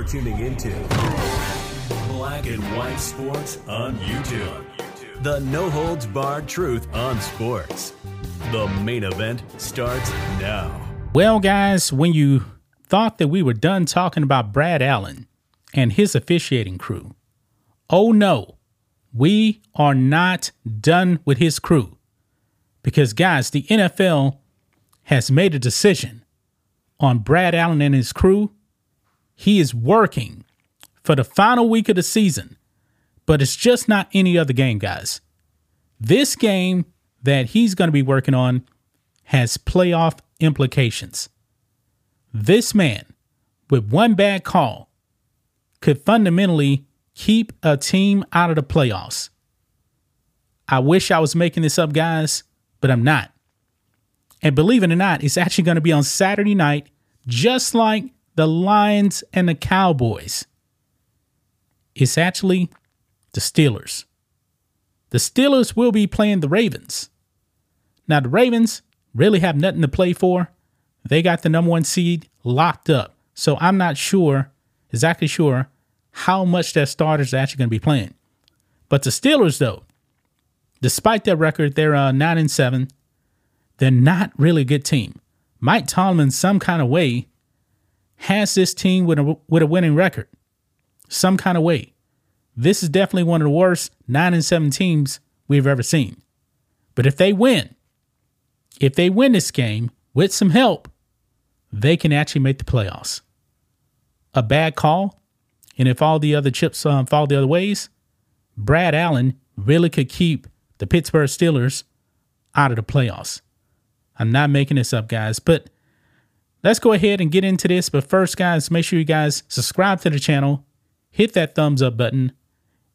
You're tuning into Black and White Sports on YouTube. The no holds barred truth on sports. The main event starts now. Well, guys, when you thought that we were done talking about Brad Allen and his officiating crew, oh no, we are not done with his crew. Because, guys, the NFL has made a decision on Brad Allen and his crew. He is working for the final week of the season, but it's just not any other game, guys. This game that he's going to be working on has playoff implications. This man, with one bad call, could fundamentally keep a team out of the playoffs. I wish I was making this up, guys, but I'm not. And believe it or not, it's actually going to be on Saturday night, just like the Lions and the Cowboys. It's actually the Steelers. The Steelers will be playing the Ravens. Now, the Ravens really have nothing to play for. They got the number one seed locked up. So I'm not sure, exactly sure, how much their starters are actually going to be playing. But the Steelers, though, despite their record, they're uh, nine and seven. They're not really a good team. Mike Tomlin, some kind of way, has this team with a with a winning record. Some kind of way. This is definitely one of the worst nine and seven teams we've ever seen. But if they win, if they win this game with some help, they can actually make the playoffs. A bad call, and if all the other chips um, fall the other ways, Brad Allen really could keep the Pittsburgh Steelers out of the playoffs. I'm not making this up, guys, but let's go ahead and get into this. But first, guys, make sure you guys subscribe to the channel, hit that thumbs up button,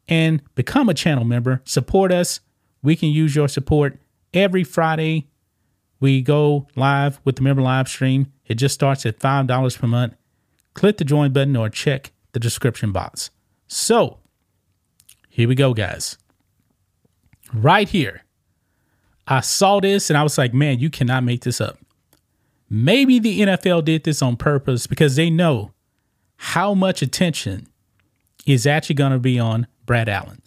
and become a channel member. Support us. We can use your support every Friday. We go live with the member live stream. It just starts at $5 per month. Click the join button or check the description box. So, here we go, guys. Right here, I saw this and I was like, man, you cannot make this up. Maybe the NFL did this on purpose because they know how much attention is actually going to be on Brad Allen.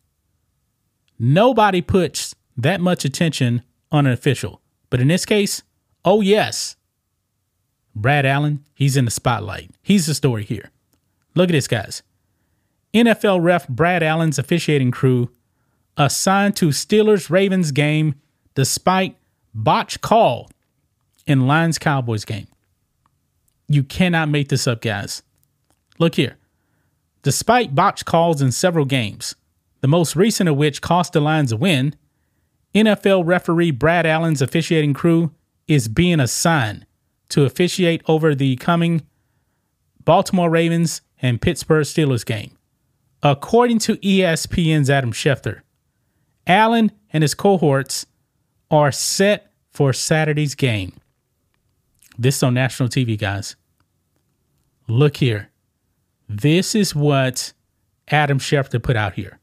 Nobody puts that much attention on an official. But in this case, oh, yes, Brad Allen, he's in the spotlight. He's the story here. Look at this, guys. NFL ref Brad Allen's officiating crew assigned to Steelers Ravens game despite botch call in Lions Cowboys game. You cannot make this up, guys. Look here. Despite botch calls in several games, the most recent of which cost the Lions a win, NFL referee Brad Allen's officiating crew is being assigned to officiate over the coming Baltimore Ravens and Pittsburgh Steelers game. According to ESPN's Adam Schefter, Allen and his cohorts are set for Saturday's game. This is on national TV, guys. Look here. This is what Adam Schefter put out here.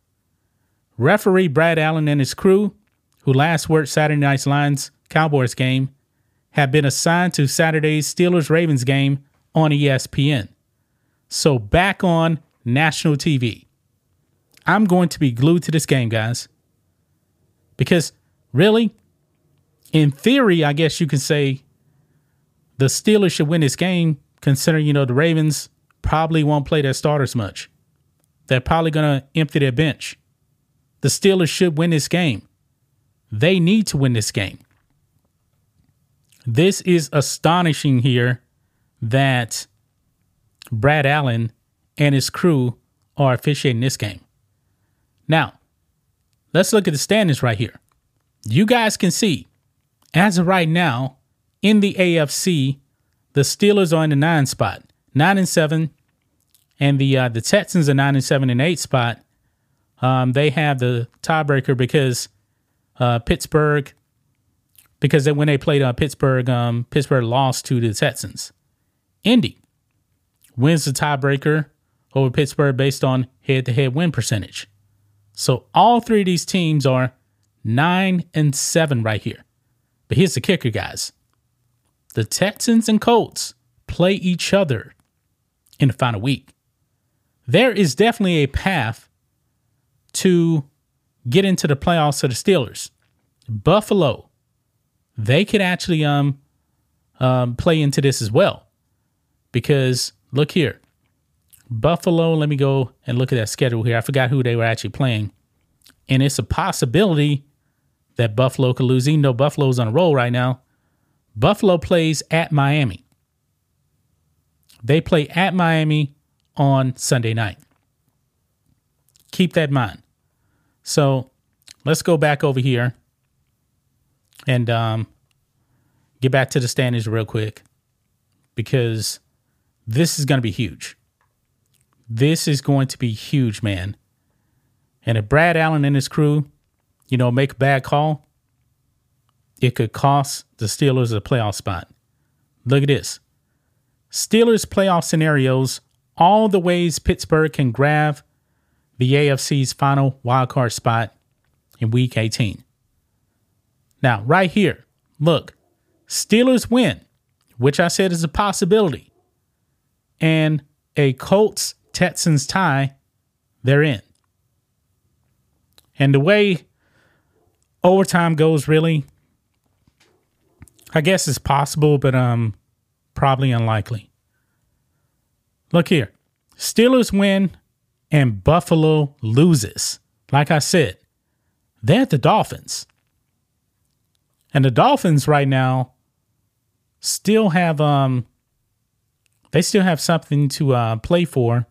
Referee Brad Allen and his crew, who last worked Saturday night's Lions Cowboys game, have been assigned to Saturday's Steelers Ravens game on ESPN. So back on national TV. I'm going to be glued to this game, guys. Because really, in theory, I guess you can say the Steelers should win this game, considering, you know, the Ravens probably won't play their starters much. They're probably going to empty their bench. The Steelers should win this game. They need to win this game. This is astonishing here that Brad Allen and his crew are officiating this game. Now, let's look at the standings right here. You guys can see as of right now, in the AFC, the Steelers are in the nine spot, nine and seven, and the uh, the Texans are nine and seven and eight spot. Um, they have the tiebreaker because uh, Pittsburgh, because when they played uh, Pittsburgh, um, Pittsburgh lost to the Texans. Indy wins the tiebreaker over Pittsburgh based on head-to-head win percentage. So all three of these teams are nine and seven right here. But here's the kicker, guys. The Texans and Colts play each other in the final week. there is definitely a path to get into the playoffs of the Steelers. Buffalo, they could actually um, um play into this as well. Because look here. Buffalo, let me go and look at that schedule here. I forgot who they were actually playing. And it's a possibility that Buffalo could lose, even though Buffalo's on a roll right now. Buffalo plays at Miami. They play at Miami on Sunday night. Keep that in mind. So let's go back over here and um, get back to the standings real quick because this is going to be huge. This is going to be huge, man. And if Brad Allen and his crew, you know, make a bad call, it could cost the Steelers a playoff spot. Look at this. Steelers playoff scenarios, all the ways Pittsburgh can grab the AFC's final wildcard spot in week 18. Now, right here, look, Steelers win, which I said is a possibility, and a Colts Texans tie, they're in. And the way overtime goes, really, I guess it's possible, but um, probably unlikely. Look here. Steelers win and Buffalo loses. Like I said, they're at the Dolphins. And the Dolphins right now still have um they still have something to uh, play for.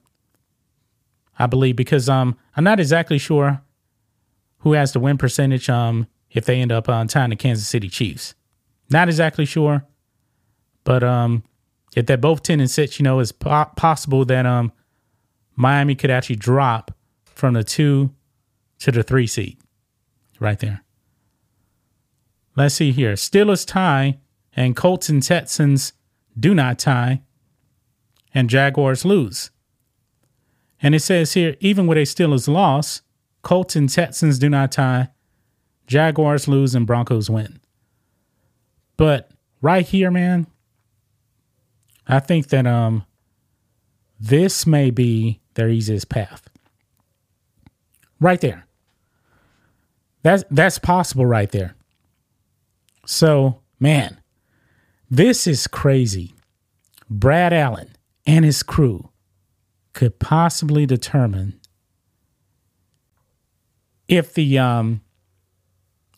I believe because um I'm not exactly sure who has the win percentage um if they end up on uh, tying the Kansas City Chiefs. Not exactly sure, but um if they're both 10 and 6, you know, it's po- possible that um, Miami could actually drop from the two to the three seed right there. Let's see here. Steelers tie and Colts and Texans do not tie and Jaguars lose. And it says here, even with a Steelers loss, Colts and Texans do not tie, Jaguars lose, and Broncos win. But right here, man, I think that um this may be their easiest path. Right there. That's that's possible right there. So, man, this is crazy. Brad Allen and his crew could possibly determine if the um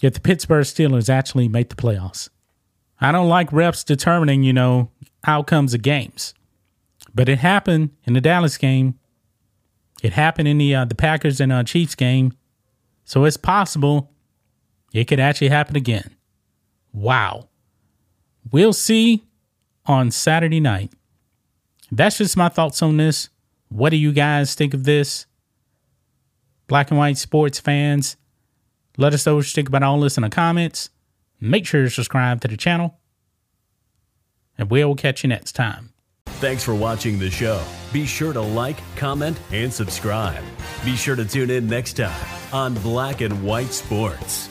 if the Pittsburgh Steelers actually make the playoffs. I don't like reps determining, you know, outcomes of games. But it happened in the Dallas game. It happened in the uh, the Packers and uh, Chiefs game. So it's possible it could actually happen again. Wow. We'll see on Saturday night. That's just my thoughts on this. What do you guys think of this? Black and white sports fans, let us know what you think about all this in the comments. Make sure to subscribe to the channel and we'll catch you next time. Thanks for watching the show. Be sure to like, comment, and subscribe. Be sure to tune in next time on Black and White Sports.